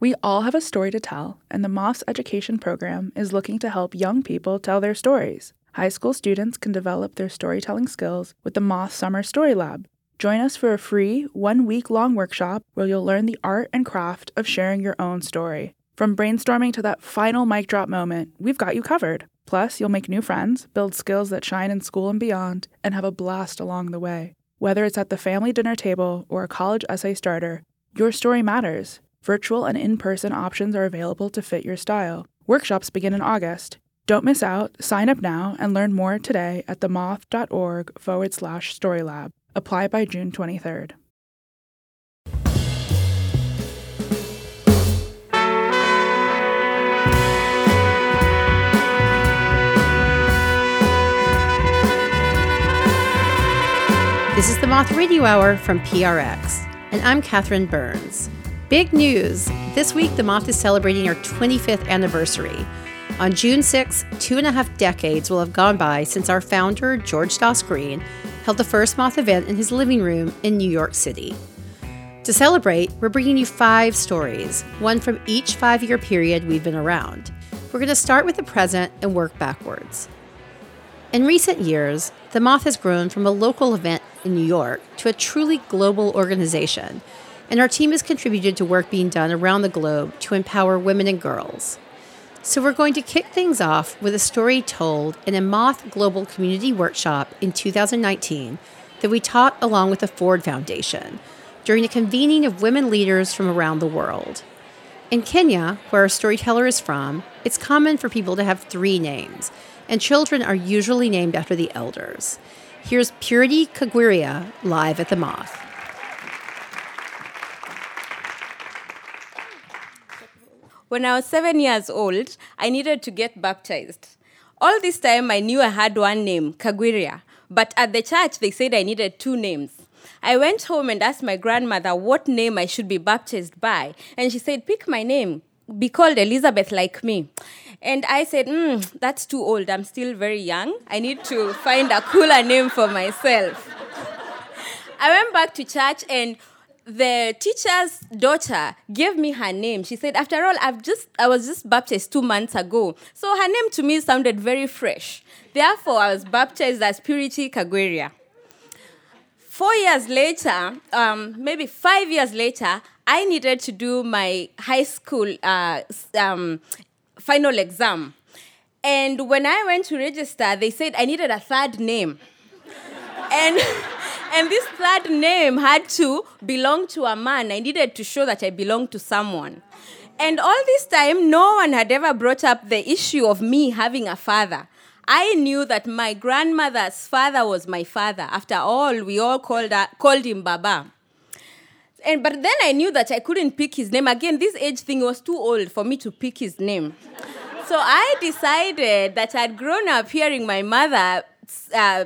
We all have a story to tell, and the Moth's education program is looking to help young people tell their stories. High school students can develop their storytelling skills with the Moth Summer Story Lab. Join us for a free, one week long workshop where you'll learn the art and craft of sharing your own story. From brainstorming to that final mic drop moment, we've got you covered. Plus, you'll make new friends, build skills that shine in school and beyond, and have a blast along the way. Whether it's at the family dinner table or a college essay starter, your story matters. Virtual and in person options are available to fit your style. Workshops begin in August. Don't miss out. Sign up now and learn more today at themoth.org forward slash storylab. Apply by June 23rd. This is the Moth Radio Hour from PRX, and I'm Catherine Burns. Big news! This week, the Moth is celebrating our 25th anniversary. On June 6, two and a half decades will have gone by since our founder, George Dawes Green, held the first Moth event in his living room in New York City. To celebrate, we're bringing you five stories, one from each five year period we've been around. We're going to start with the present and work backwards. In recent years, the Moth has grown from a local event in New York to a truly global organization, and our team has contributed to work being done around the globe to empower women and girls. So, we're going to kick things off with a story told in a Moth Global Community Workshop in 2019 that we taught along with the Ford Foundation during a convening of women leaders from around the world. In Kenya, where our storyteller is from, it's common for people to have three names and children are usually named after the elders. Here's Purity Kagwiria live at the Moth. When I was seven years old, I needed to get baptized. All this time, I knew I had one name, Kagwiria, but at the church, they said I needed two names. I went home and asked my grandmother what name I should be baptized by, and she said, Pick my name, be called Elizabeth like me. And I said, mm, that's too old. I'm still very young. I need to find a cooler name for myself. I went back to church and the teacher's daughter gave me her name. She said, after all, I've just I was just baptized two months ago. So her name to me sounded very fresh. Therefore, I was baptized as Purity Kagwiria. Four years later, um, maybe five years later, I needed to do my high school uh, um, final exam. And when I went to register, they said I needed a third name. and, and this third name had to belong to a man. I needed to show that I belonged to someone. And all this time, no one had ever brought up the issue of me having a father. I knew that my grandmother's father was my father. After all, we all called, her, called him Baba. And, but then I knew that I couldn't pick his name. Again, this age thing was too old for me to pick his name. So I decided that I'd grown up hearing my mother. Uh,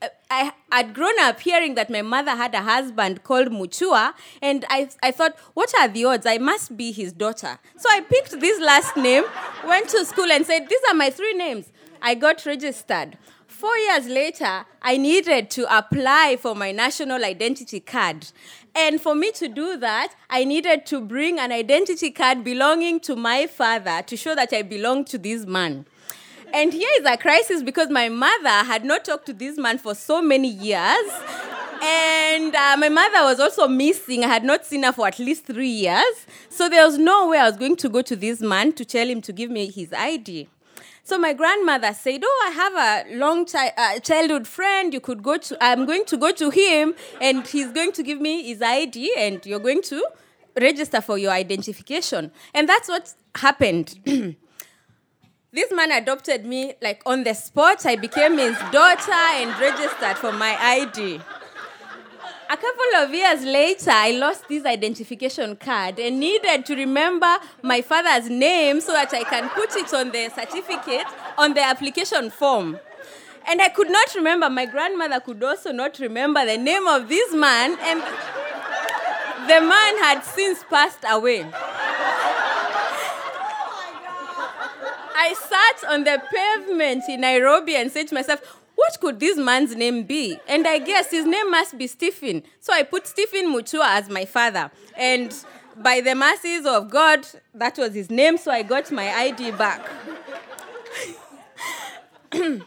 uh, I had grown up hearing that my mother had a husband called Mutua, and I, I thought, what are the odds? I must be his daughter. So I picked this last name, went to school, and said, These are my three names. I got registered. Four years later, I needed to apply for my national identity card. And for me to do that, I needed to bring an identity card belonging to my father to show that I belong to this man. And here is a crisis because my mother had not talked to this man for so many years. And uh, my mother was also missing. I had not seen her for at least three years. So there was no way I was going to go to this man to tell him to give me his ID. So my grandmother said, "Oh, I have a long chi- uh, childhood friend. You could go to. I'm going to go to him, and he's going to give me his ID, and you're going to register for your identification." And that's what happened. this man adopted me like on the spot. I became his daughter and registered for my ID. A couple of years later, I lost this identification card and needed to remember my father's name so that I can put it on the certificate, on the application form. And I could not remember, my grandmother could also not remember the name of this man, and the man had since passed away. I sat on the pavement in Nairobi and said to myself, what could this man's name be? And I guess his name must be Stephen. So I put Stephen Mutua as my father. And by the mercies of God, that was his name, so I got my ID back. when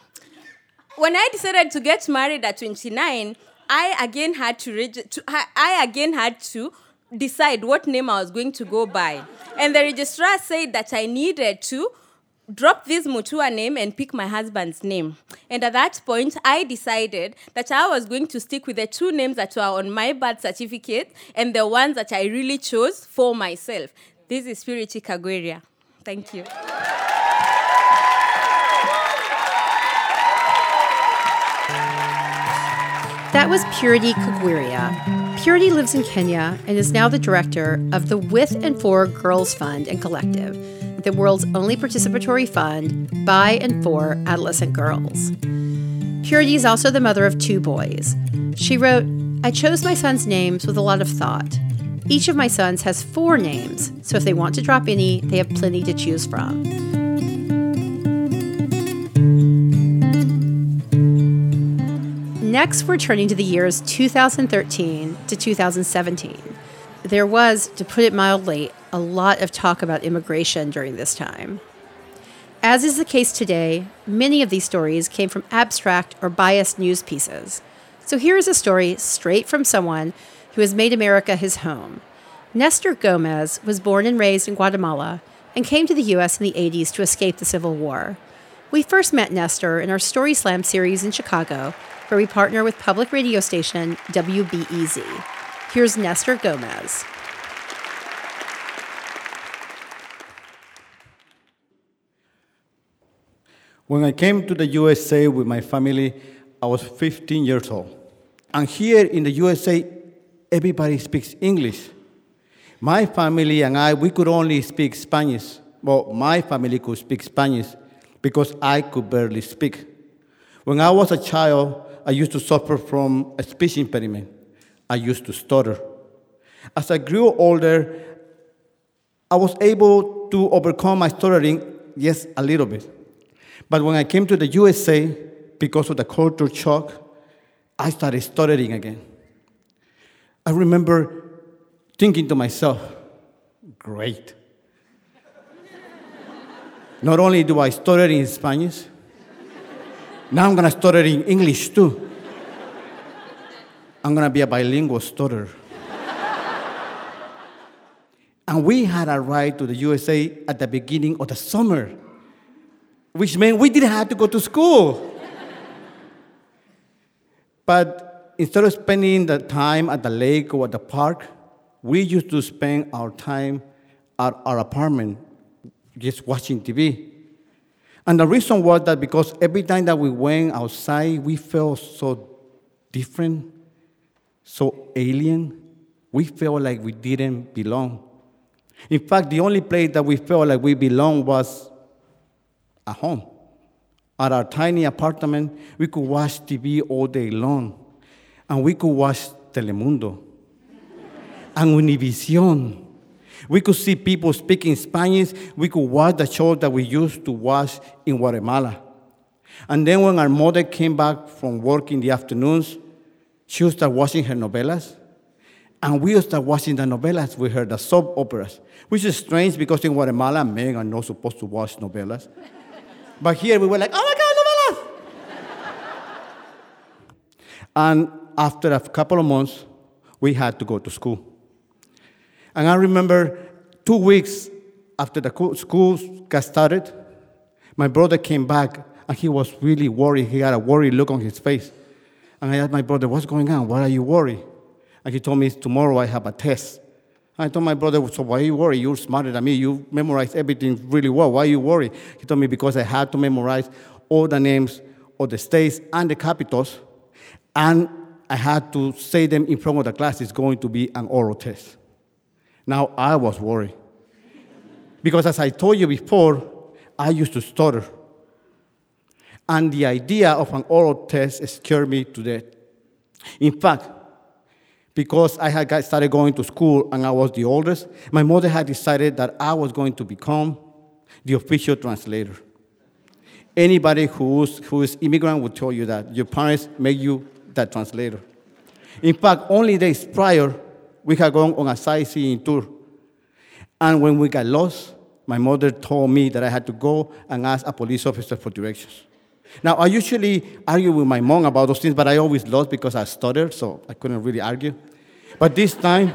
I decided to get married at 29, I again had to, reg- to I, I again had to decide what name I was going to go by. And the registrar said that I needed to drop this Mutua name and pick my husband's name. And at that point, I decided that I was going to stick with the two names that were on my birth certificate and the ones that I really chose for myself. This is Purity Kagwiria. Thank you. That was Purity Kagwiria. Purity lives in Kenya and is now the director of the With and For Girls Fund and Collective the world's only participatory fund by and for adolescent girls. Purity is also the mother of two boys. She wrote, I chose my sons' names with a lot of thought. Each of my sons has four names, so if they want to drop any, they have plenty to choose from. Next, we're turning to the years 2013 to 2017. There was, to put it mildly, a lot of talk about immigration during this time. As is the case today, many of these stories came from abstract or biased news pieces. So here is a story straight from someone who has made America his home. Nestor Gomez was born and raised in Guatemala and came to the U.S. in the 80s to escape the Civil War. We first met Nestor in our Story Slam series in Chicago, where we partner with public radio station WBEZ. Here's Nestor Gomez. When I came to the USA with my family, I was 15 years old. And here in the USA, everybody speaks English. My family and I, we could only speak Spanish. Well, my family could speak Spanish because I could barely speak. When I was a child, I used to suffer from a speech impediment. I used to stutter. As I grew older, I was able to overcome my stuttering, yes, a little bit. But when I came to the USA, because of the culture shock, I started stuttering again. I remember thinking to myself, great. Not only do I stutter in Spanish, now I'm gonna stutter in English too. I'm gonna be a bilingual stutterer. and we had arrived to the USA at the beginning of the summer which meant we didn't have to go to school. but instead of spending the time at the lake or at the park, we used to spend our time at our apartment just watching TV. And the reason was that because every time that we went outside, we felt so different, so alien. We felt like we didn't belong. In fact, the only place that we felt like we belonged was at home. At our tiny apartment, we could watch TV all day long. And we could watch Telemundo and Univision. We could see people speaking Spanish. We could watch the shows that we used to watch in Guatemala. And then when our mother came back from work in the afternoons, she would start watching her novelas, And we would start watching the novelas with her, the soap operas, which is strange because in Guatemala, men are not supposed to watch novelas. But here we were like, oh my God, novelas! and after a couple of months, we had to go to school. And I remember two weeks after the school got started, my brother came back and he was really worried. He had a worried look on his face. And I asked my brother, What's going on? Why are you worried? And he told me, Tomorrow I have a test. I told my brother, so why are you worried? You're smarter than me. You memorize everything really well. Why are you worried? He told me, because I had to memorize all the names of the states and the capitals. And I had to say them in front of the class. It's going to be an oral test. Now I was worried. Because as I told you before, I used to stutter. And the idea of an oral test scared me to death. In fact, because I had started going to school and I was the oldest, my mother had decided that I was going to become the official translator. Anybody who's, who is immigrant would tell you that your parents make you that translator. In fact, only days prior, we had gone on a sightseeing tour. And when we got lost, my mother told me that I had to go and ask a police officer for directions. Now, I usually argue with my mom about those things, but I always lost because I stuttered, so I couldn't really argue. But this time,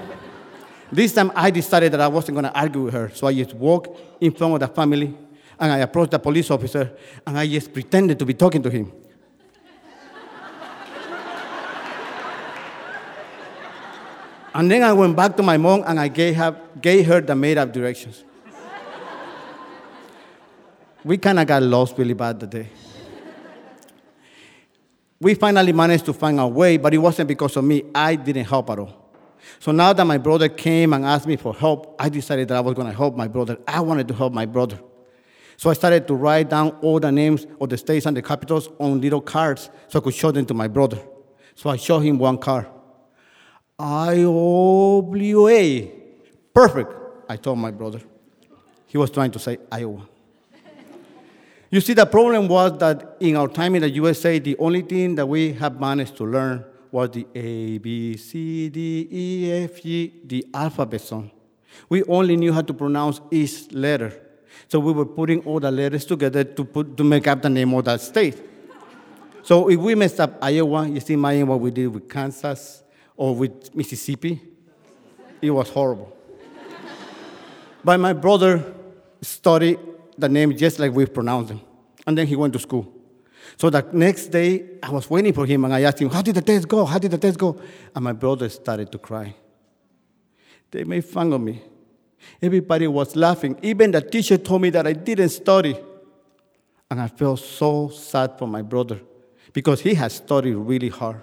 this time I decided that I wasn't going to argue with her, so I just walked in front of the family and I approached the police officer and I just pretended to be talking to him. and then I went back to my mom and I gave her, gave her the made up directions. we kind of got lost really bad that day. We finally managed to find our way, but it wasn't because of me. I didn't help at all. So now that my brother came and asked me for help, I decided that I was going to help my brother. I wanted to help my brother. So I started to write down all the names of the states and the capitals on little cards so I could show them to my brother. So I showed him one card. IOWA. Perfect, I told my brother. He was trying to say Iowa. You see, the problem was that in our time in the USA, the only thing that we have managed to learn was the A, B, C, D, E, F, G, the alphabet song. We only knew how to pronounce each letter. So we were putting all the letters together to, put, to make up the name of that state. So if we messed up Iowa, you see, imagine what we did with Kansas or with Mississippi. It was horrible. but my brother studied the name just like we pronounce them. And then he went to school. So the next day, I was waiting for him and I asked him, How did the test go? How did the test go? And my brother started to cry. They made fun of me. Everybody was laughing. Even the teacher told me that I didn't study. And I felt so sad for my brother because he had studied really hard.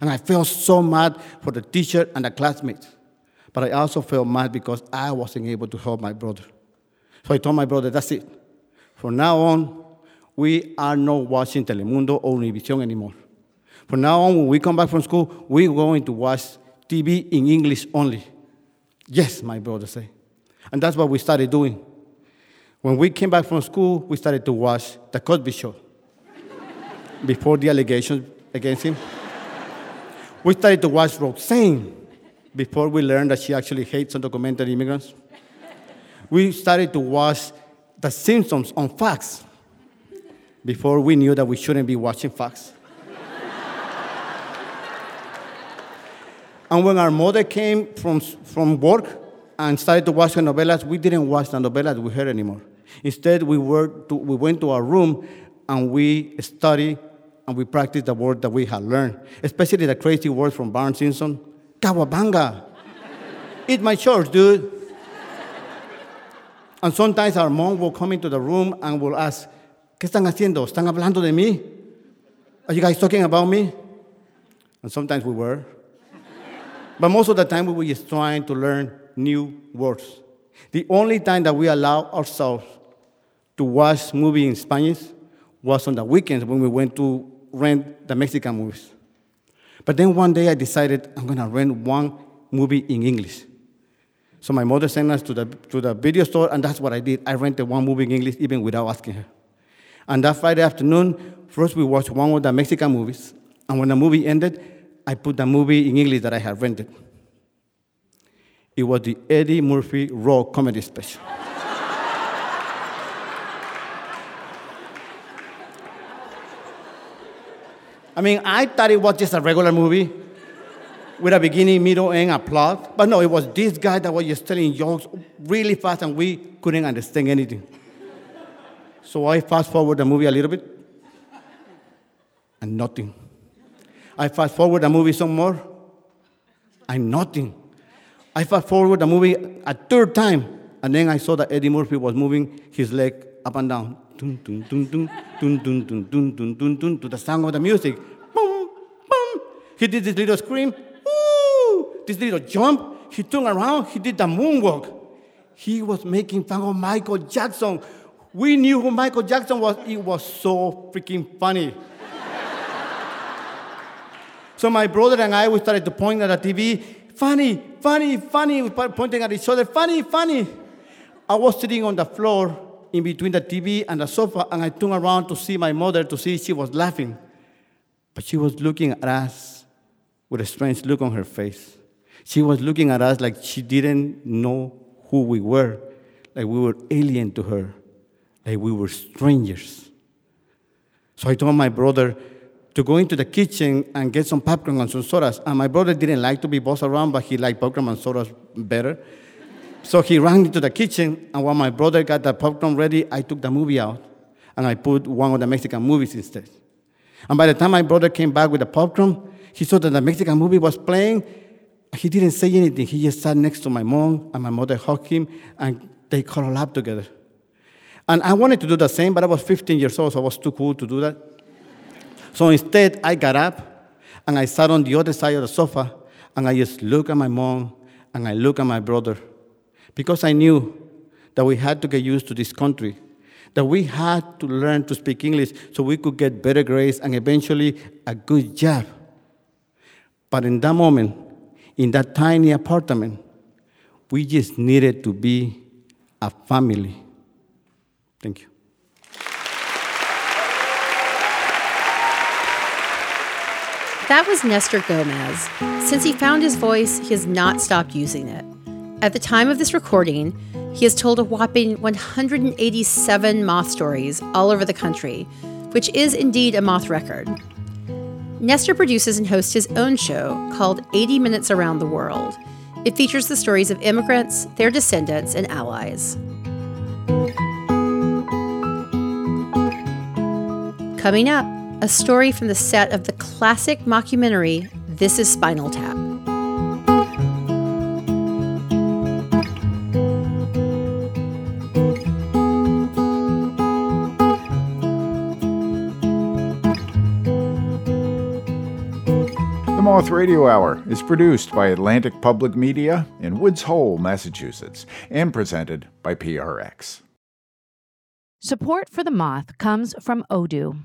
And I felt so mad for the teacher and the classmates. But I also felt mad because I wasn't able to help my brother. So I told my brother, that's it. From now on, we are not watching Telemundo or Univision anymore. From now on, when we come back from school, we're going to watch TV in English only. Yes, my brother said. And that's what we started doing. When we came back from school, we started to watch The Cosby Show before the allegations against him. We started to watch Roseanne before we learned that she actually hates undocumented immigrants. We started to watch The Simpsons on Fox before we knew that we shouldn't be watching Fox. and when our mother came from, from work, and started to watch the novelas, we didn't watch the novelas we heard anymore. Instead, we, were to, we went to our room and we studied and we practiced the word that we had learned, especially the crazy words from Bart Simpson. Cowabunga. Eat my shorts, dude. and sometimes our mom will come into the room and will ask, ¿Qué están haciendo? ¿Están hablando de mí? Are you guys talking about me? And sometimes we were. but most of the time we were just trying to learn new words. The only time that we allow ourselves to watch movie in Spanish was on the weekends when we went to rent the Mexican movies. But then one day I decided I'm gonna rent one movie in English. So my mother sent us to the, to the video store, and that's what I did. I rented one movie in English even without asking her. And that Friday afternoon, first we watched one of the Mexican movies, and when the movie ended, I put the movie in English that I had rented. It was the Eddie Murphy Raw Comedy Special. I mean, I thought it was just a regular movie with a beginning, middle, and a plot. But no, it was this guy that was just telling jokes really fast, and we couldn't understand anything. So I fast forward the movie a little bit, and nothing. I fast forward the movie some more, and nothing. I fast forward the movie a third time, and then I saw that Eddie Murphy was moving his leg up and down. Dun, dun, dun, dun, dun, dun, dun, dun, dun, dun, dun, to the sound of the music. Boom, boom. He did this little scream! This little jump. He turned around. He did the moonwalk. He was making fun of Michael Jackson. We knew who Michael Jackson was. It was so freaking funny. so my brother and I, we started to point at the TV, funny, funny, funny, we pointing at each other, funny, funny. I was sitting on the floor in between the TV and the sofa, and I turned around to see my mother to see she was laughing. But she was looking at us with a strange look on her face. She was looking at us like she didn't know who we were, like we were alien to her, like we were strangers. So I told my brother to go into the kitchen and get some popcorn and some sodas. And my brother didn't like to be bossed around, but he liked popcorn and sodas better. So he ran into the kitchen, and while my brother got the popcorn ready, I took the movie out and I put one of the Mexican movies instead. And by the time my brother came back with the popcorn, he saw that the Mexican movie was playing. He didn't say anything. He just sat next to my mom, and my mother hugged him, and they cuddled up together. And I wanted to do the same, but I was 15 years old, so I was too cool to do that. So instead, I got up and I sat on the other side of the sofa, and I just looked at my mom and I looked at my brother because I knew that we had to get used to this country, that we had to learn to speak English so we could get better grades and eventually a good job. But in that moment, in that tiny apartment, we just needed to be a family. Thank you. That was Nestor Gomez. Since he found his voice, he has not stopped using it. At the time of this recording, he has told a whopping 187 moth stories all over the country, which is indeed a moth record. Nestor produces and hosts his own show called 80 Minutes Around the World. It features the stories of immigrants, their descendants, and allies. Coming up, a story from the set of the classic mockumentary This is Spinal Tap. The Moth Radio Hour is produced by Atlantic Public Media in Woods Hole, Massachusetts, and presented by PRX. Support for the Moth comes from Odoo.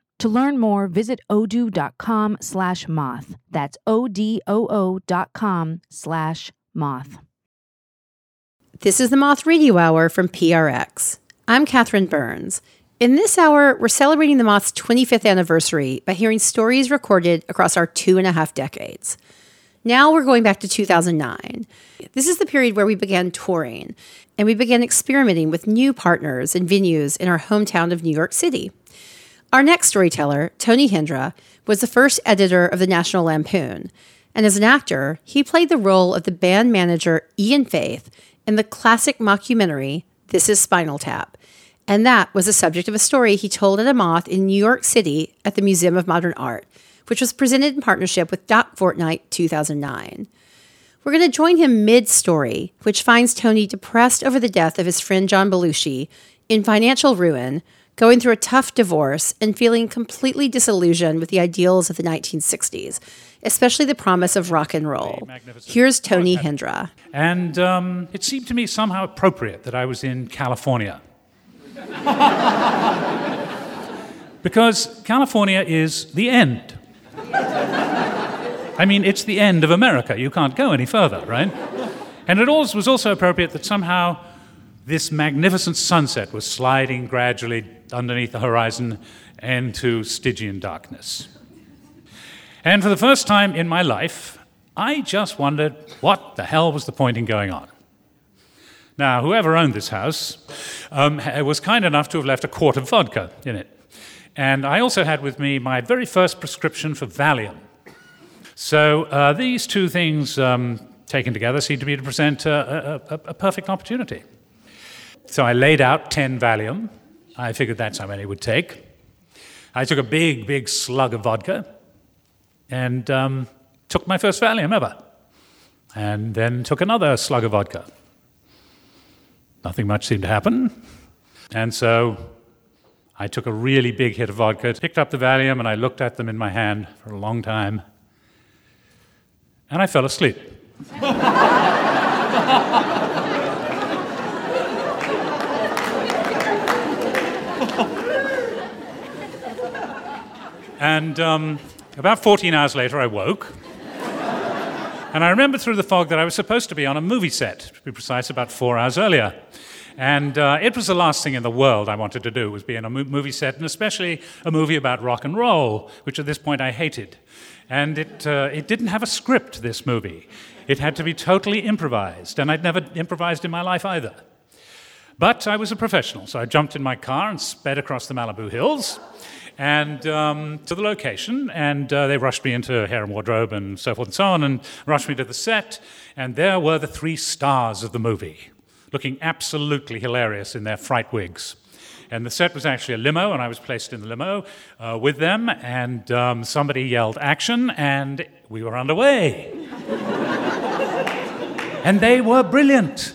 To learn more, visit odoo.com slash moth. That's O-D-O-O dot com slash moth. This is the Moth Radio Hour from PRX. I'm Catherine Burns. In this hour, we're celebrating the Moth's 25th anniversary by hearing stories recorded across our two and a half decades. Now we're going back to 2009. This is the period where we began touring and we began experimenting with new partners and venues in our hometown of New York City. Our next storyteller, Tony Hendra, was the first editor of the National Lampoon. And as an actor, he played the role of the band manager Ian Faith in the classic mockumentary This is Spinal Tap. And that was the subject of a story he told at a moth in New York City at the Museum of Modern Art which was presented in partnership with Doc Fortnight 2009. We're going to join him mid story, which finds Tony depressed over the death of his friend John Belushi, in financial ruin, going through a tough divorce, and feeling completely disillusioned with the ideals of the 1960s, especially the promise of rock and roll. Here's Tony Hendra. And um, it seemed to me somehow appropriate that I was in California. because California is the end I mean, it's the end of America. You can't go any further, right? And it was also appropriate that somehow this magnificent sunset was sliding gradually underneath the horizon into Stygian darkness. And for the first time in my life, I just wondered what the hell was the point in going on. Now, whoever owned this house um, was kind enough to have left a quart of vodka in it. And I also had with me my very first prescription for Valium. So uh, these two things um, taken together, seemed to me to present a, a, a perfect opportunity. So I laid out 10 Valium. I figured that's how many it would take. I took a big, big slug of vodka and um, took my first Valium ever. And then took another slug of vodka. Nothing much seemed to happen. And so I took a really big hit of vodka, picked up the Valium, and I looked at them in my hand for a long time. And I fell asleep. and um, about 14 hours later, I woke. And I remember through the fog that I was supposed to be on a movie set, to be precise, about four hours earlier. And uh, it was the last thing in the world I wanted to do was be in a movie set, and especially a movie about rock and roll, which at this point I hated. And it, uh, it didn't have a script, this movie. It had to be totally improvised, and I'd never improvised in my life either. But I was a professional, so I jumped in my car and sped across the Malibu Hills and um, to the location. And uh, they rushed me into hair and wardrobe and so forth and so on, and rushed me to the set. And there were the three stars of the movie, looking absolutely hilarious in their fright wigs. And the set was actually a limo, and I was placed in the limo uh, with them. And um, somebody yelled action, and we were underway. and they were brilliant.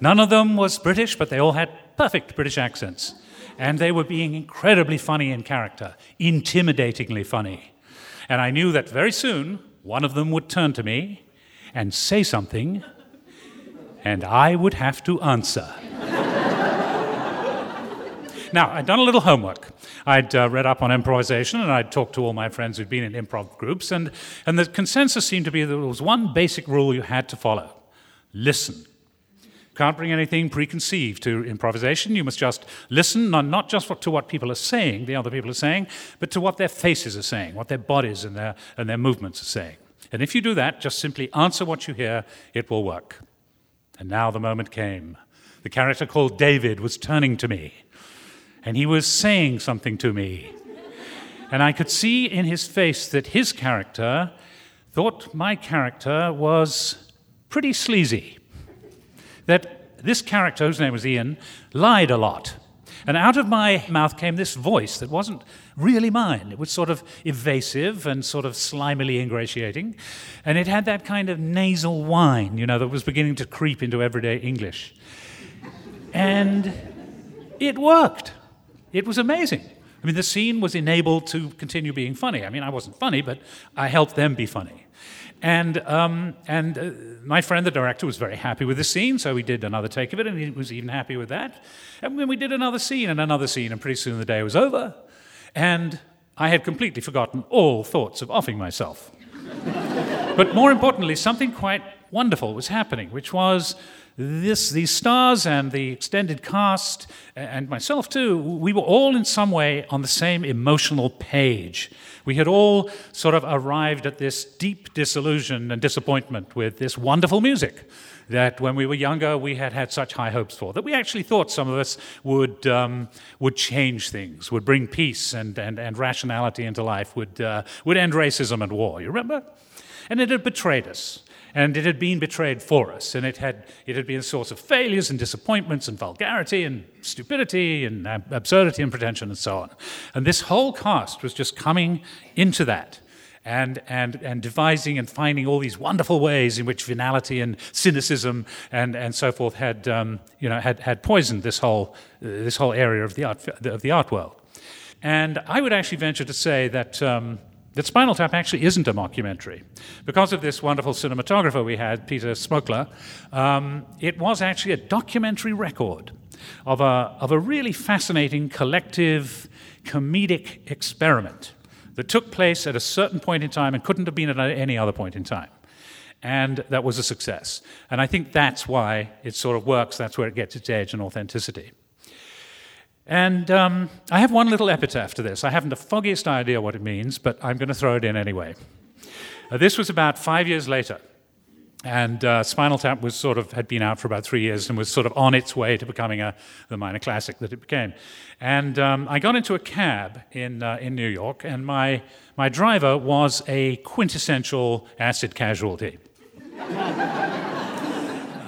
None of them was British, but they all had perfect British accents. And they were being incredibly funny in character, intimidatingly funny. And I knew that very soon one of them would turn to me and say something, and I would have to answer. now, I'd done a little homework. I'd uh, read up on improvisation and I'd talked to all my friends who'd been in improv groups, and, and the consensus seemed to be that there was one basic rule you had to follow listen. Can't bring anything preconceived to improvisation. You must just listen, not just to what people are saying, the other people are saying, but to what their faces are saying, what their bodies and their, and their movements are saying. And if you do that, just simply answer what you hear, it will work. And now the moment came. The character called David was turning to me, and he was saying something to me. And I could see in his face that his character thought my character was pretty sleazy that this character, whose name was Ian, lied a lot. And out of my mouth came this voice that wasn't really mine. It was sort of evasive and sort of slimily ingratiating. And it had that kind of nasal whine, you know, that was beginning to creep into everyday English. And it worked. It was amazing. I mean, the scene was enabled to continue being funny. I mean, I wasn't funny, but I helped them be funny. And, um, and uh, my friend, the director, was very happy with the scene, so we did another take of it, and he was even happy with that. And then we did another scene and another scene, and pretty soon the day was over. And I had completely forgotten all thoughts of offing myself. but more importantly, something quite wonderful was happening, which was this, these stars and the extended cast, and myself too, we were all in some way on the same emotional page. We had all sort of arrived at this deep disillusion and disappointment with this wonderful music that when we were younger we had had such high hopes for, that we actually thought some of us would, um, would change things, would bring peace and, and, and rationality into life, would, uh, would end racism and war. You remember? And it had betrayed us. And it had been betrayed for us, and it had, it had been a source of failures and disappointments and vulgarity and stupidity and absurdity and pretension and so on. And this whole cast was just coming into that and, and, and devising and finding all these wonderful ways in which venality and cynicism and, and so forth had, um, you know, had, had poisoned this whole, uh, this whole area of the, art, of the art world. And I would actually venture to say that. Um, that Spinal Tap actually isn't a mockumentary. Because of this wonderful cinematographer we had, Peter Smokler, um, it was actually a documentary record of a, of a really fascinating collective comedic experiment that took place at a certain point in time and couldn't have been at any other point in time. And that was a success. And I think that's why it sort of works, that's where it gets its edge and authenticity. And um, I have one little epitaph to this. I haven't the foggiest idea what it means, but I'm going to throw it in anyway. Uh, this was about five years later. And uh, Spinal Tap was sort of had been out for about three years and was sort of on its way to becoming a, the minor classic that it became. And um, I got into a cab in, uh, in New York, and my, my driver was a quintessential acid casualty.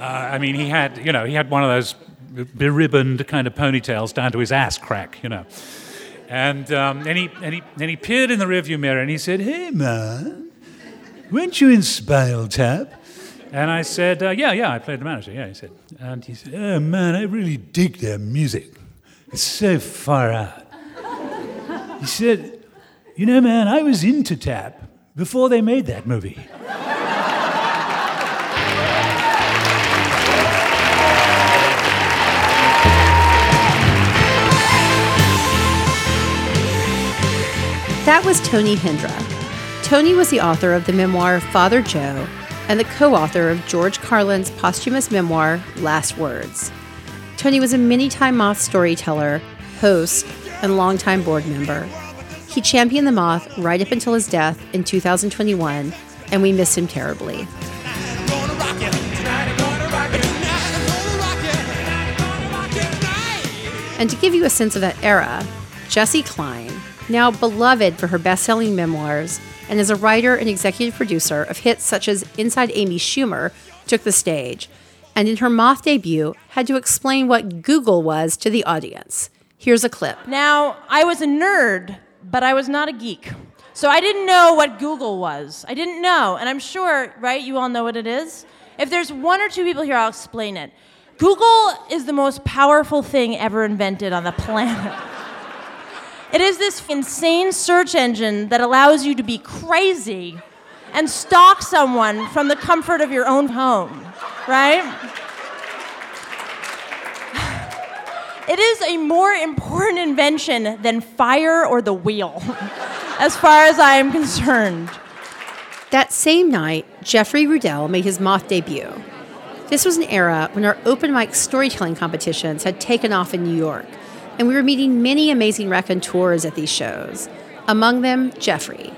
I mean, he had, you know, he had one of those beribboned kind of ponytails down to his ass crack, you know. And, um, and, he, and, he, and he peered in the rearview mirror and he said, Hey, man, weren't you in Spinal Tap? And I said, uh, Yeah, yeah, I played the manager. Yeah, he said. And he said, Oh, man, I really dig their music. It's so far out. He said, You know, man, I was into Tap before they made that movie. That was Tony Hendra. Tony was the author of the memoir Father Joe and the co author of George Carlin's posthumous memoir Last Words. Tony was a many time Moth storyteller, host, and longtime board member. He championed the Moth right up until his death in 2021, and we miss him terribly. And to give you a sense of that era, Jessi Klein, now beloved for her best selling memoirs, and as a writer and executive producer of hits such as Inside Amy Schumer, took the stage, and in her Moth debut, had to explain what Google was to the audience. Here's a clip. Now, I was a nerd, but I was not a geek. So I didn't know what Google was. I didn't know. And I'm sure, right, you all know what it is? If there's one or two people here, I'll explain it. Google is the most powerful thing ever invented on the planet. It is this insane search engine that allows you to be crazy and stalk someone from the comfort of your own home, right? It is a more important invention than fire or the wheel, as far as I am concerned. That same night, Jeffery Rudell made his Moth debut. This was an era when our open mic storytelling competitions had taken off in New York and we were meeting many amazing raconteurs at these shows, among them Jeffery.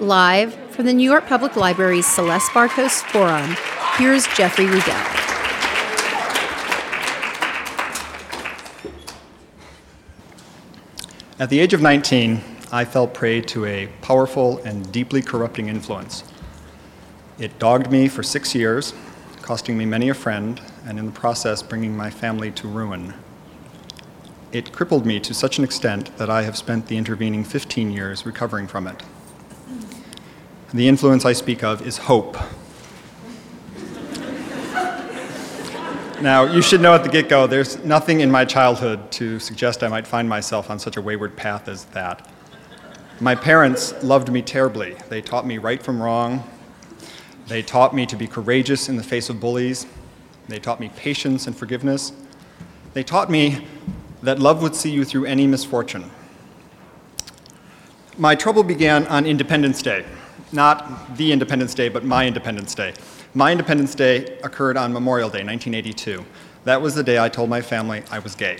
Live from the New York Public Library's Celeste Bartos Forum, here's Jeffery Rudell. At the age of 19, I fell prey to a powerful and deeply corrupting influence. It dogged me for six years, costing me many a friend, and in the process, bringing my family to ruin. It crippled me to such an extent that I have spent the intervening 15 years recovering from it. The influence I speak of is hope. Now, you should know at the get go, there's nothing in my childhood to suggest I might find myself on such a wayward path as that. My parents loved me terribly. They taught me right from wrong. They taught me to be courageous in the face of bullies. They taught me patience and forgiveness. They taught me that love would see you through any misfortune. My trouble began on Independence Day. Not the Independence Day, but my Independence Day. My Independence Day occurred on Memorial Day, 1982. That was the day I told my family I was gay.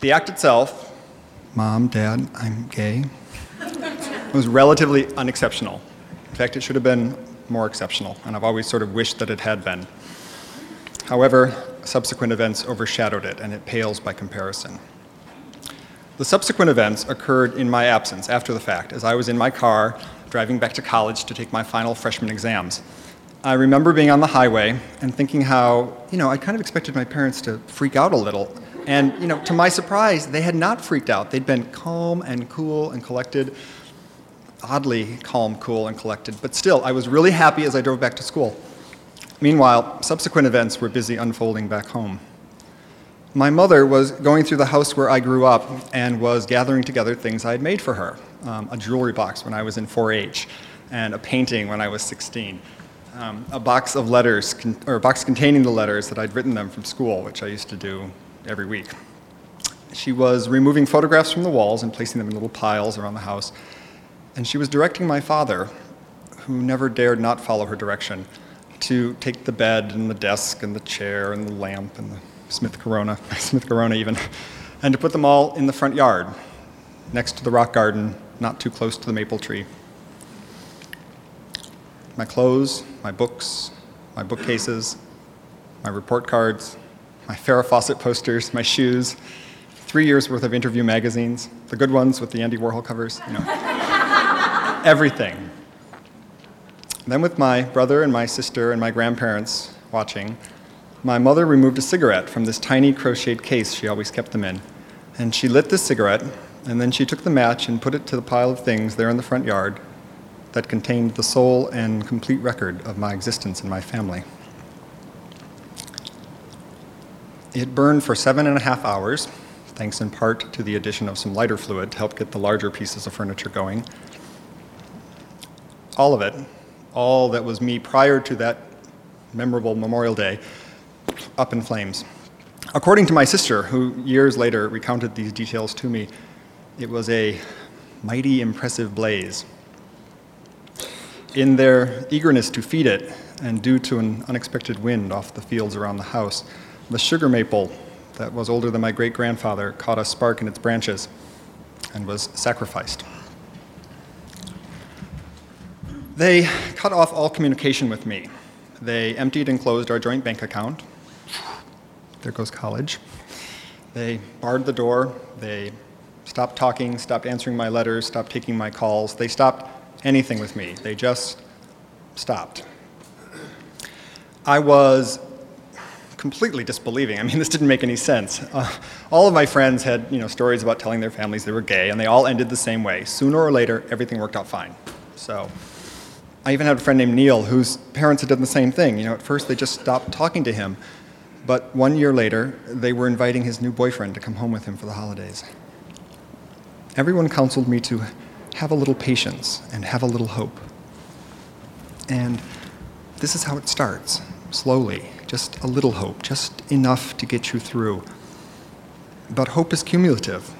The act itself, Mom, Dad, I'm gay, was relatively unexceptional. In fact, it should have been more exceptional, and I've always sort of wished that it had been. However, subsequent events overshadowed it, and it pales by comparison. The subsequent events occurred in my absence after the fact, as I was in my car driving back to college to take my final freshman exams. I remember being on the highway and thinking how, you know, I kind of expected my parents to freak out a little. And, you know, to my surprise, they had not freaked out. They'd been calm and cool and collected, oddly calm, cool, and collected. But still, I was really happy as I drove back to school. Meanwhile, subsequent events were busy unfolding back home. My mother was going through the house where I grew up and was gathering together things I had made for her um, a jewelry box when I was in 4 H, and a painting when I was 16, um, a box of letters, con- or a box containing the letters that I'd written them from school, which I used to do every week. She was removing photographs from the walls and placing them in little piles around the house, and she was directing my father, who never dared not follow her direction to take the bed and the desk and the chair and the lamp and the Smith Corona, Smith Corona even, and to put them all in the front yard, next to the rock garden, not too close to the maple tree. My clothes, my books, my bookcases, my report cards, my Farrah Fawcett posters, my shoes, three years worth of interview magazines, the good ones with the Andy Warhol covers, you know. Everything then, with my brother and my sister and my grandparents, watching, my mother removed a cigarette from this tiny crocheted case she always kept them in. And she lit this cigarette, and then she took the match and put it to the pile of things there in the front yard that contained the sole and complete record of my existence and my family. It burned for seven and a half hours, thanks in part to the addition of some lighter fluid to help get the larger pieces of furniture going. All of it, all that was me prior to that memorable Memorial Day, up in flames. According to my sister, who years later recounted these details to me, it was a mighty impressive blaze. In their eagerness to feed it, and due to an unexpected wind off the fields around the house, the sugar maple that was older than my great grandfather caught a spark in its branches and was sacrificed. They cut off all communication with me. They emptied and closed our joint bank account. There goes college. They barred the door. They stopped talking, stopped answering my letters, stopped taking my calls. They stopped anything with me. They just stopped. I was completely disbelieving. I mean, this didn't make any sense. Uh, all of my friends had, you know, stories about telling their families they were gay, and they all ended the same way. Sooner or later, everything worked out fine. So, I even had a friend named Neil whose parents had done the same thing. You know, at first they just stopped talking to him, but one year later, they were inviting his new boyfriend to come home with him for the holidays. Everyone counseled me to have a little patience and have a little hope. And this is how it starts slowly, just a little hope, just enough to get you through. But hope is cumulative.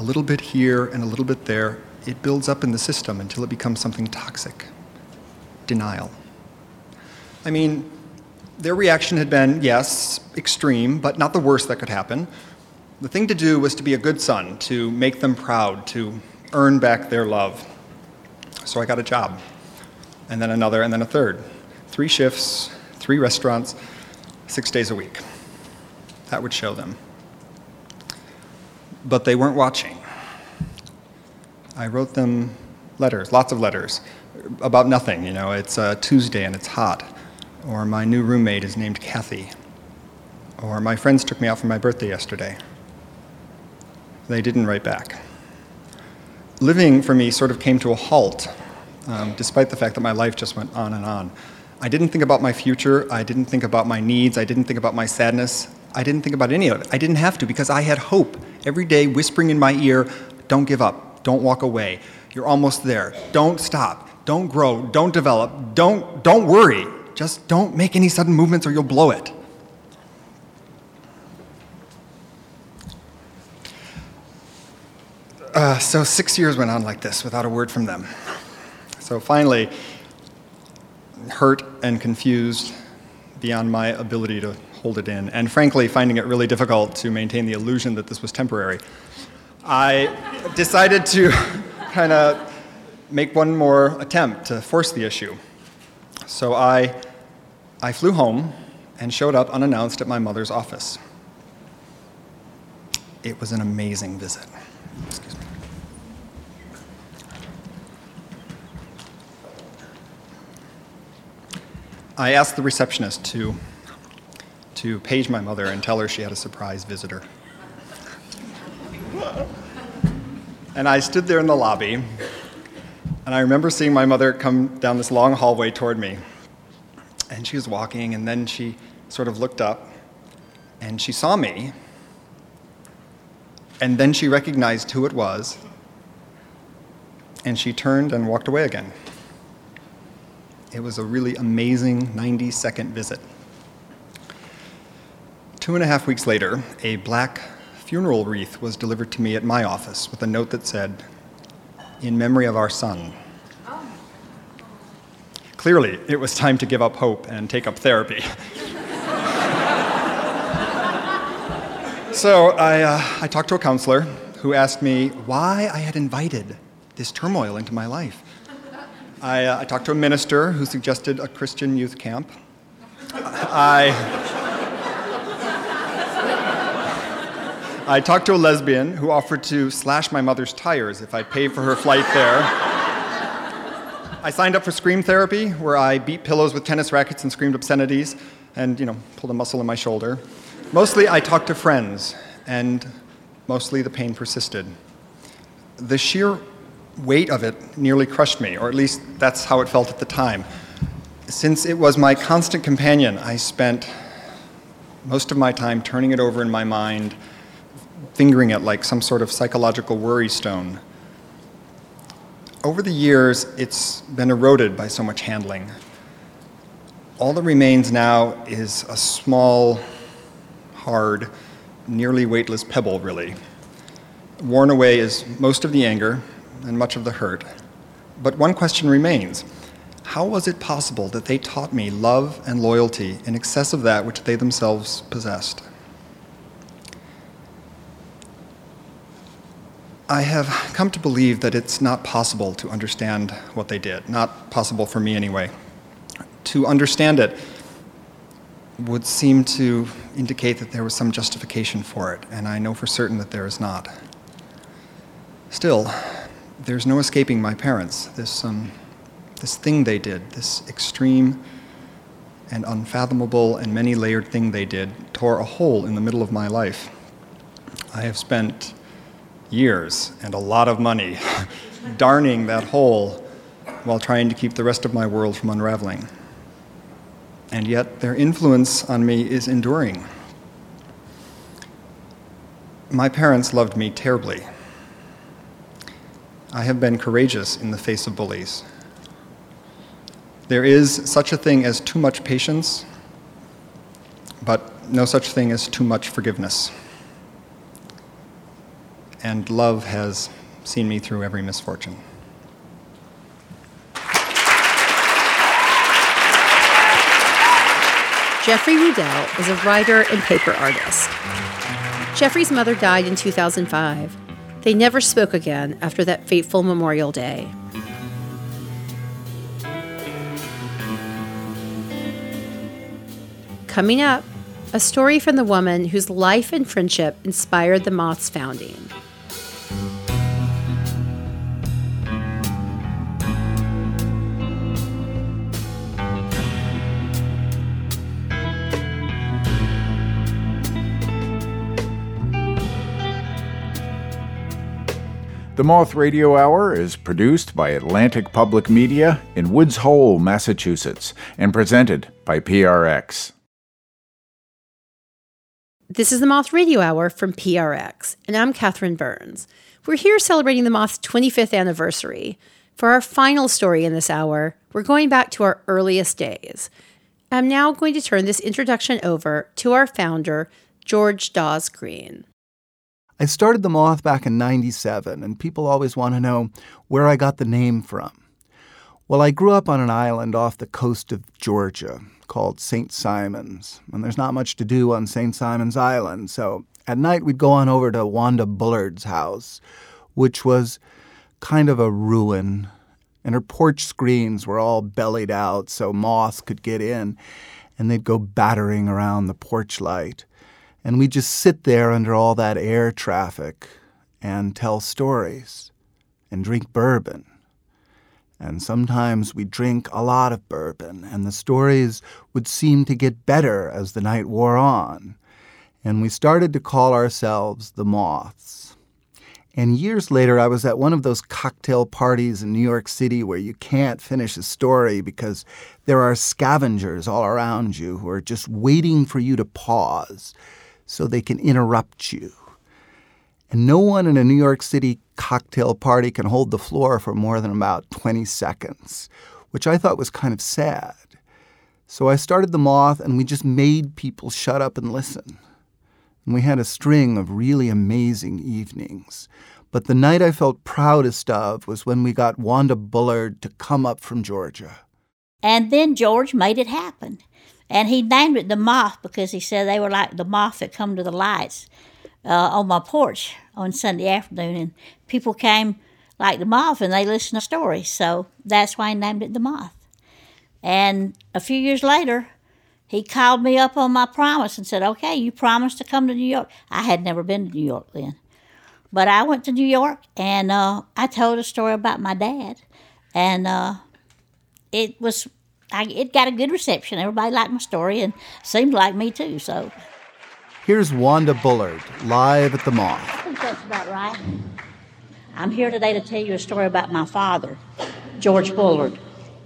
A little bit here and a little bit there, it builds up in the system until it becomes something toxic denial. I mean, their reaction had been, yes, extreme, but not the worst that could happen. The thing to do was to be a good son, to make them proud, to earn back their love. So I got a job, and then another, and then a third. Three shifts, three restaurants, six days a week. That would show them. But they weren't watching. I wrote them letters, lots of letters, about nothing. You know, it's uh, Tuesday and it's hot. Or my new roommate is named Kathy. Or my friends took me out for my birthday yesterday. They didn't write back. Living for me sort of came to a halt, um, despite the fact that my life just went on and on. I didn't think about my future. I didn't think about my needs. I didn't think about my sadness. I didn't think about any of it. I didn't have to because I had hope every day whispering in my ear don't give up, don't walk away. You're almost there. Don't stop. Don't grow. Don't develop. Don't, don't worry. Just don't make any sudden movements or you'll blow it. Uh, so six years went on like this without a word from them. So finally, hurt and confused beyond my ability to hold it in, and frankly, finding it really difficult to maintain the illusion that this was temporary, I decided to kind of make one more attempt to force the issue. So I, I flew home and showed up unannounced at my mother's office. It was an amazing visit. Excuse me. I asked the receptionist to, to page my mother and tell her she had a surprise visitor. And I stood there in the lobby, and I remember seeing my mother come down this long hallway toward me. And she was walking, and then she sort of looked up, and she saw me, and then she recognized who it was, and she turned and walked away again. It was a really amazing 90 second visit. Two and a half weeks later, a black funeral wreath was delivered to me at my office with a note that said, In memory of our son. Clearly, it was time to give up hope and take up therapy. so I, uh, I talked to a counselor who asked me why I had invited this turmoil into my life. I, uh, I talked to a minister who suggested a Christian youth camp. I, I talked to a lesbian who offered to slash my mother's tires if I paid for her flight there. I signed up for scream therapy, where I beat pillows with tennis rackets and screamed obscenities. and, you know, pulled a muscle in my shoulder. Mostly I talked to friends, and mostly the pain persisted. The sheer weight of it nearly crushed me, or at least that's how it felt at the time. Since it was my constant companion, I spent most of my time turning it over in my mind, fingering it like some sort of psychological worry stone. Over the years, it's been eroded by so much handling. All that remains now is a small, hard, nearly weightless pebble, really. Worn away is most of the anger and much of the hurt. But one question remains How was it possible that they taught me love and loyalty in excess of that which they themselves possessed? I have come to believe that it's not possible to understand what they did, not possible for me anyway. To understand it would seem to indicate that there was some justification for it, and I know for certain that there is not. Still, there's no escaping my parents. This, um, this thing they did, this extreme and unfathomable and many layered thing they did, tore a hole in the middle of my life. I have spent years and a lot of money darning that hole while trying to keep the rest of my world from unraveling. And yet, their influence on me is enduring. My parents loved me terribly. I have been courageous in the face of bullies. There is such a thing as too much patience, but no such thing as too much forgiveness and love has seen me through every misfortune. Jeffery Rudell is a writer and paper artist. Jeffery's mother died in 2005. They never spoke again after that fateful Memorial Day. Coming up, a story from the woman whose life and friendship inspired the Moth's founding. The Moth Radio Hour is produced by Atlantic Public Media in Woods Hole, Massachusetts, and presented by PRX. This is the Moth Radio Hour from PRX, and I'm Catherine Burns. We're here celebrating the Moth's 25th anniversary. For our final story in this hour, we're going back to our earliest days. I'm now going to turn this introduction over to our founder, George Dawes Green. I started the Moth back in 97, and people always want to know where I got the name from. Well, I grew up on an island off the coast of Georgia called St. Simons, and there's not much to do on St. Simons Island, so at night we'd go on over to Wanda Bullard's house, which was kind of a ruin, and her porch screens were all bellied out so moths could get in, and they'd go battering around the porch light. And we just sit there under all that air traffic and tell stories and drink bourbon. And sometimes we drink a lot of bourbon, and the stories would seem to get better as the night wore on. And we started to call ourselves the Moths. And years later, I was at one of those cocktail parties in New York City where you can't finish a story because there are scavengers all around you who are just waiting for you to pause so they can interrupt you. And no one in a New York City cocktail party can hold the floor for more than about 20 seconds, which I thought was kind of sad. So I started The Moth and we just made people shut up and listen. And we had a string of really amazing evenings. But the night I felt proudest of was when we got Wanda Bullard to come up from Georgia. And then George made it happen. And he named it the moth because he said they were like the moth that come to the lights uh, on my porch on Sunday afternoon. And people came like the moth and they listened to stories. So that's why he named it the moth. And a few years later, he called me up on my promise and said, Okay, you promised to come to New York. I had never been to New York then. But I went to New York and uh, I told a story about my dad. And uh, it was I, it got a good reception. Everybody liked my story and seemed like me too. So Here's Wanda Bullard, live at the Moth. I think that's about right. I'm here today to tell you a story about my father, George Bullard.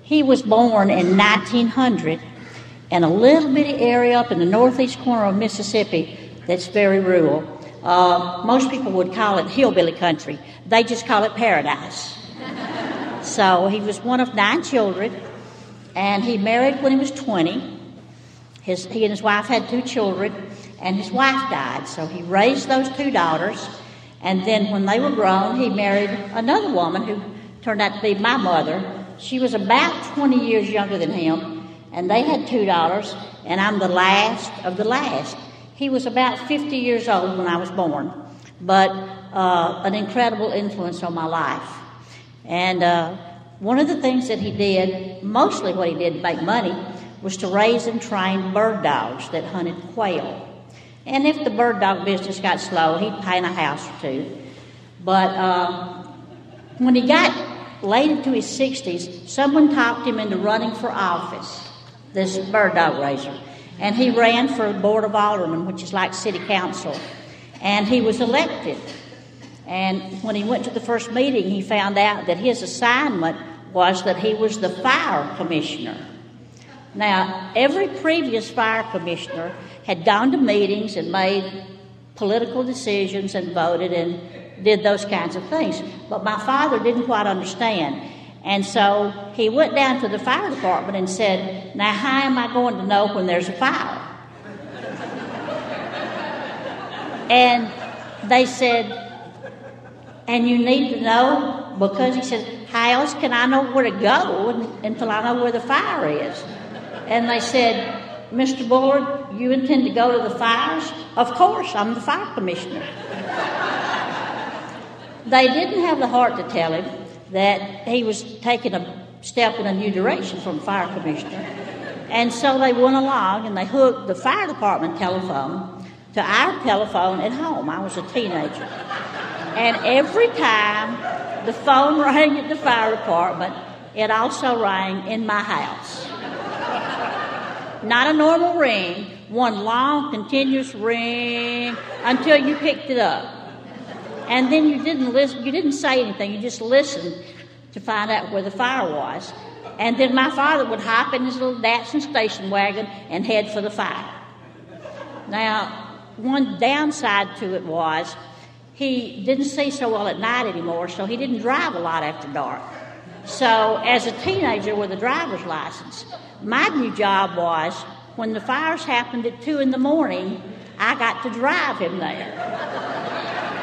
He was born in 1900 in a little bitty area up in the northeast corner of Mississippi that's very rural. Uh, most people would call it hillbilly country. They just call it paradise. so he was one of nine children, and he married when he was 20. His, he and his wife had two children, and his wife died. So he raised those two daughters, and then when they were grown, he married another woman who turned out to be my mother. She was about 20 years younger than him, and they had two daughters, and I'm the last of the last. He was about 50 years old when I was born, but uh, an incredible influence on my life. And uh, one of the things that he did, mostly what he did to make money, was to raise and train bird dogs that hunted quail. And if the bird dog business got slow, he'd paint a house or two. But uh, when he got late into his 60s, someone talked him into running for office, this bird dog raiser. And he ran for Board of Aldermen, which is like city council. And he was elected. And when he went to the first meeting, he found out that his assignment was that he was the fire commissioner. Now, every previous fire commissioner had gone to meetings and made political decisions and voted and did those kinds of things. But my father didn't quite understand. And so he went down to the fire department and said, Now, how am I going to know when there's a fire? and they said, And you need to know because he said, How else can I know where to go until I know where the fire is? And they said, Mr. Bullard, you intend to go to the fires? Of course, I'm the fire commissioner. they didn't have the heart to tell him that he was taking a step in a new direction from fire commissioner. And so they went along and they hooked the fire department telephone to our telephone at home. I was a teenager. And every time the phone rang at the fire department, it also rang in my house. Not a normal ring, one long, continuous ring until you picked it up and then you didn't listen, you didn't say anything, you just listened to find out where the fire was. And then my father would hop in his little Datsun station wagon and head for the fire. Now, one downside to it was he didn't see so well at night anymore, so he didn't drive a lot after dark. So, as a teenager with a driver's license, my new job was when the fires happened at 2 in the morning, I got to drive him there.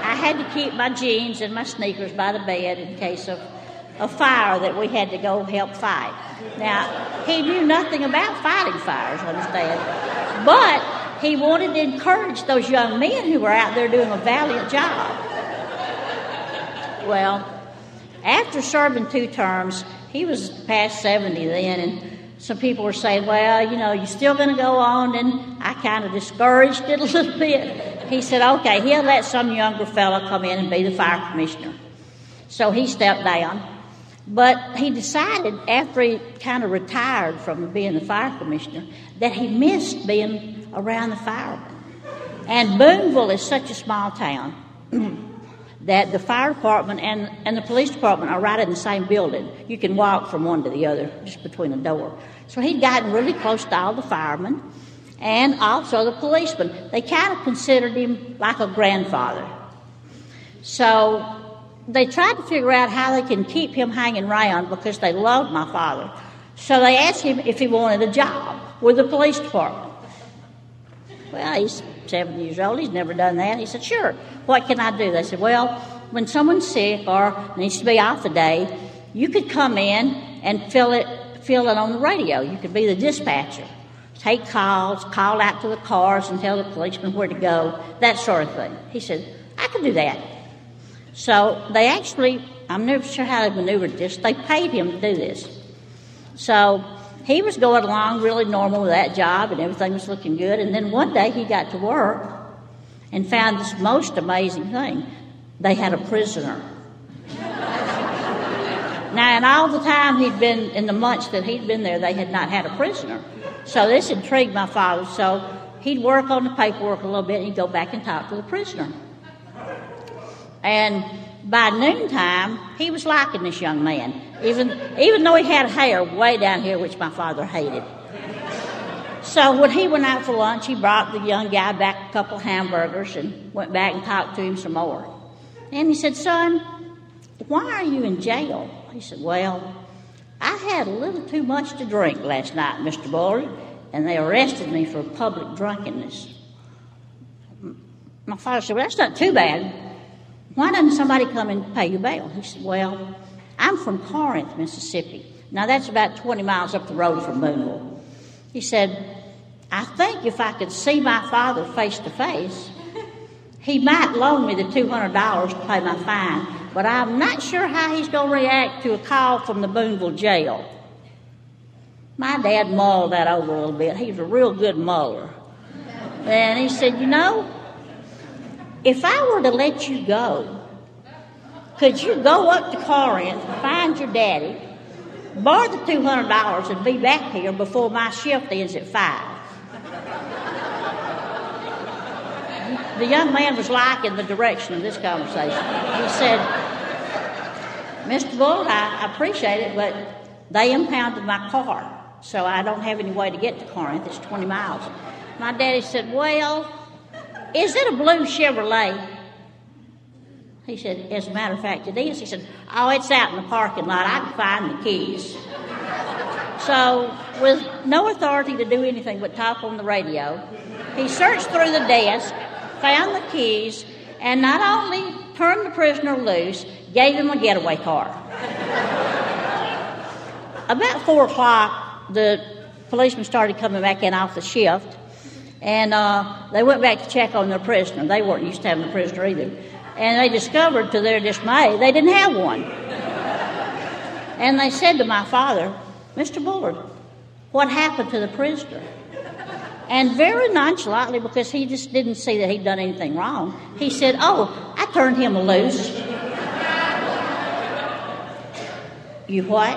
I had to keep my jeans and my sneakers by the bed in case of a fire that we had to go help fight. Now, he knew nothing about fighting fires, understand? But he wanted to encourage those young men who were out there doing a valiant job. Well, after serving two terms, he was past 70 then, and some people were saying, well, you know, you're still going to go on, and I kind of discouraged it a little bit he said, okay, he'll let some younger fellow come in and be the fire commissioner. So he stepped down. But he decided after he kind of retired from being the fire commissioner that he missed being around the firemen. And Booneville is such a small town that the fire department and, and the police department are right in the same building. You can walk from one to the other just between a door. So he'd gotten really close to all the firemen and also the policemen. They kind of considered him like a grandfather. So they tried to figure out how they can keep him hanging around because they loved my father. So they asked him if he wanted a job with the police department. Well, he's 70 years old. He's never done that. He said, Sure. What can I do? They said, Well, when someone's sick or needs to be off a day, you could come in and fill it, fill it on the radio. You could be the dispatcher take calls, call out to the cars and tell the policeman where to go, that sort of thing. He said, I can do that. So they actually, I'm never sure how they maneuvered this, they paid him to do this. So he was going along really normal with that job and everything was looking good. And then one day he got to work and found this most amazing thing they had a prisoner. Now, in all the time he'd been, in the months that he'd been there, they had not had a prisoner. So this intrigued my father. So he'd work on the paperwork a little bit and he'd go back and talk to the prisoner. And by noontime, he was liking this young man, even, even though he had hair way down here, which my father hated. So when he went out for lunch, he brought the young guy back a couple hamburgers and went back and talked to him some more. And he said, Son, why are you in jail? He said, Well, I had a little too much to drink last night, Mr. Bullard, and they arrested me for public drunkenness. My father said, Well, that's not too bad. Why doesn't somebody come and pay you bail? He said, Well, I'm from Corinth, Mississippi. Now, that's about 20 miles up the road from Booneville. He said, I think if I could see my father face to face, he might loan me the $200 to pay my fine, but I'm not sure how he's going to react to a call from the Booneville jail. My dad mulled that over a little bit. He's a real good muller. And he said, You know, if I were to let you go, could you go up to Corinth, find your daddy, borrow the $200, and be back here before my shift ends at 5? the young man was liking the direction of this conversation. He said, Mr. Bull, I appreciate it, but they impounded my car, so I don't have any way to get to Corinth. It's 20 miles. My daddy said, Well, is it a blue Chevrolet? He said, As a matter of fact, it is. He said, Oh, it's out in the parking lot. I can find the keys. So, with no authority to do anything but talk on the radio, he searched through the desk found the keys, and not only turned the prisoner loose, gave him a getaway car. About four o'clock, the policemen started coming back in off the shift, and uh, they went back to check on their prisoner. They weren't used to having a prisoner either. And they discovered, to their dismay, they didn't have one. And they said to my father, Mr. Bullard, what happened to the prisoner? And very nonchalantly, because he just didn't see that he'd done anything wrong, he said, Oh, I turned him loose. you what?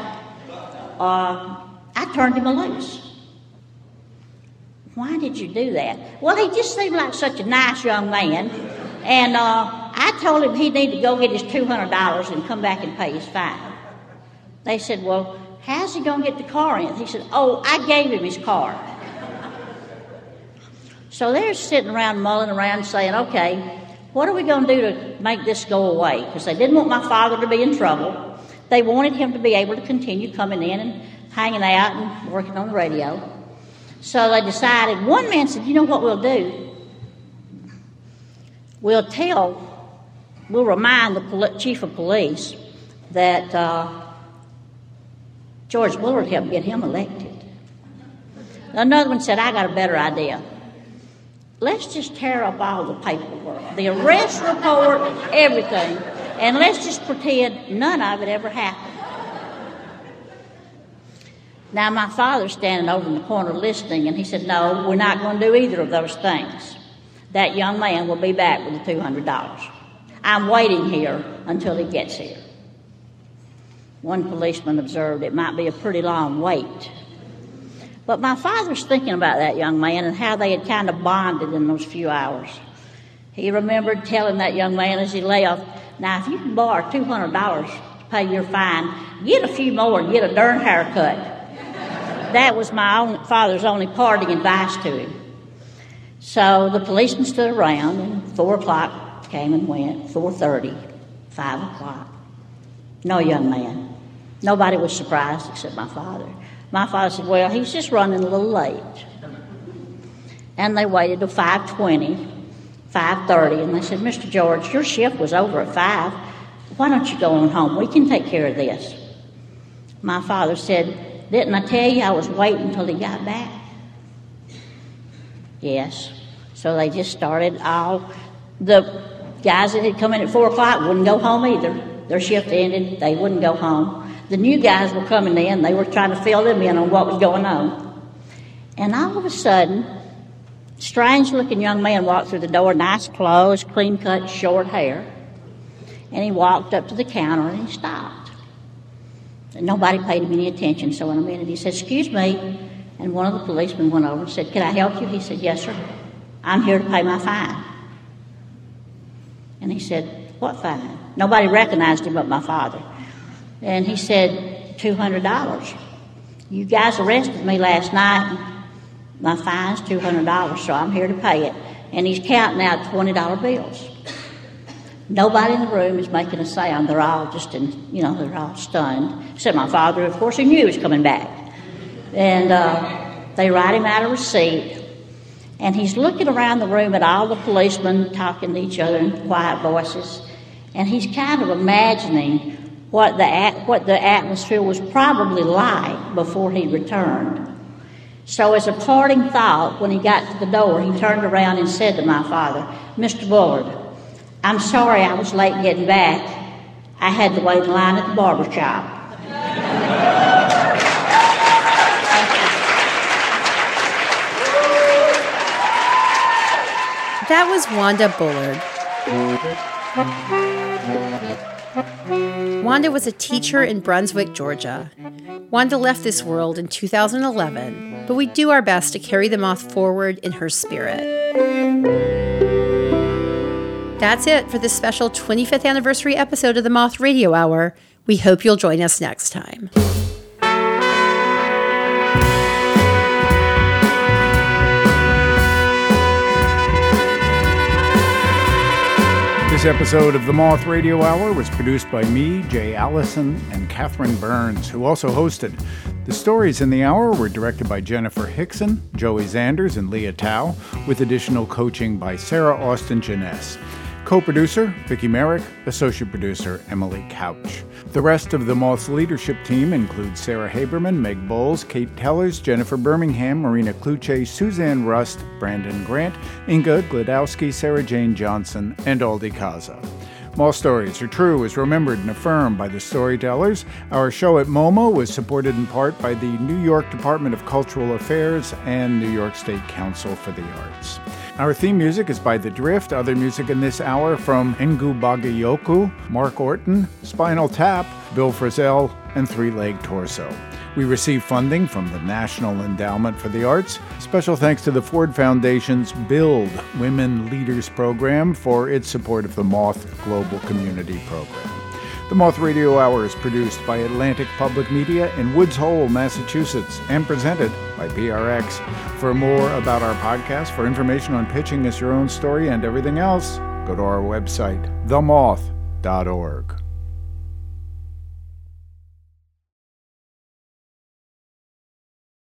Uh, I turned him loose. Why did you do that? Well, he just seemed like such a nice young man. And uh, I told him he needed to go get his $200 and come back and pay his fine. They said, Well, how's he going to get the car in? He said, Oh, I gave him his car. So they're sitting around mulling around saying, okay, what are we going to do to make this go away? Because they didn't want my father to be in trouble. They wanted him to be able to continue coming in and hanging out and working on the radio. So they decided, one man said, you know what we'll do? We'll tell, we'll remind the chief of police that uh, George Bullard helped get him elected. Another one said, I got a better idea let's just tear up all the paperwork, the arrest report, everything, and let's just pretend none of it ever happened. Now, my father's standing over in the corner listening, and he said, No, we're not going to do either of those things. That young man will be back with the $200. I'm waiting here until he gets here. One policeman observed it might be a pretty long wait. But my father's thinking about that young man and how they had kind of bonded in those few hours. He remembered telling that young man as he left, Now, if you can borrow $200 to pay your fine, get a few more and get a darn haircut. That was my own father's only parting advice to him. So the policeman stood around, and 4 o'clock came and went, 4.30, 5 o'clock. No young man. Nobody was surprised except my father. My father said, Well, he's just running a little late. And they waited till 5.20, 5.30, and they said, Mr. George, your shift was over at 5. Why don't you go on home? We can take care of this. My father said, Didn't I tell you I was waiting until he got back? Yes. So they just started all the guys that had come in at 4 o'clock wouldn't go home either. Their shift ended, they wouldn't go home the new guys were coming in. They were trying to fill them in on what was going on. And all of a sudden, strange looking young man walked through the door, nice clothes, clean cut, short hair. And he walked up to the counter and he stopped. Nobody paid him any attention. So in a minute he said, Excuse me. And one of the policemen went over and said, Can I help you? He said, Yes, sir. I'm here to pay my fine. And he said, What fine? Nobody recognized him but my father. And he said, $200. You guys arrested me last night. My fine's $200, so I'm here to pay it. And he's counting out $20 bills. Nobody in the room is making a sound. They're all just in, you know, they're all stunned. Except my father, of course, he knew he was coming back. And uh, they write him out a receipt. And he's looking around the room at all the policemen talking to each other in quiet voices. And he's kind of imagining what the, what the atmosphere was probably like before he returned. So, as a parting thought, when he got to the door, he turned around and said to my father, Mr. Bullard, I'm sorry I was late getting back. I had to wait in line at the barber shop. That was Wanda Bullard. Wanda was a teacher in Brunswick, Georgia. Wanda left this world in 2011, but we do our best to carry the moth forward in her spirit. That's it for this special 25th anniversary episode of the Moth Radio Hour. We hope you'll join us next time. This episode of the Moth Radio Hour was produced by me, Jay Allison, and Catherine Burns, who also hosted. The stories in the hour were directed by Jenifer Hixson, Joey Zanders, and Lea Thau, with additional coaching by Sarah Austin Jenness. Co producer, Vicki Merrick. Associate producer, Emily Couch. The rest of the Moth's leadership team includes Sarah Haberman, Meg Bowles, Kate Tellers, Jennifer Birmingham, Marina Klutse, Suzanne Rust, Brandon Grant, Inga Glodowski, Sarah Jane Johnson, and Aldi Kaza. Moth Stories Are True is remembered and affirmed by the storytellers. Our show at MoMA was supported in part by the New York Department of Cultural Affairs and New York State Council for the Arts. Our theme music is by The Drift. Other music in this hour from Ngu Bagayoko, Mark Orton, Spinal Tap, Bill Frisell, and Three Leg Torso. We receive funding from the National Endowment for the Arts. Special thanks to the Ford Foundation's Build Women Leaders program for its support of the Moth Global Community Program. The Moth Radio Hour is produced by Atlantic Public Media in Woods Hole, Massachusetts, and presented by PRX. For more about our podcast, for information on pitching us your own story and everything else, go to our website, themoth.org.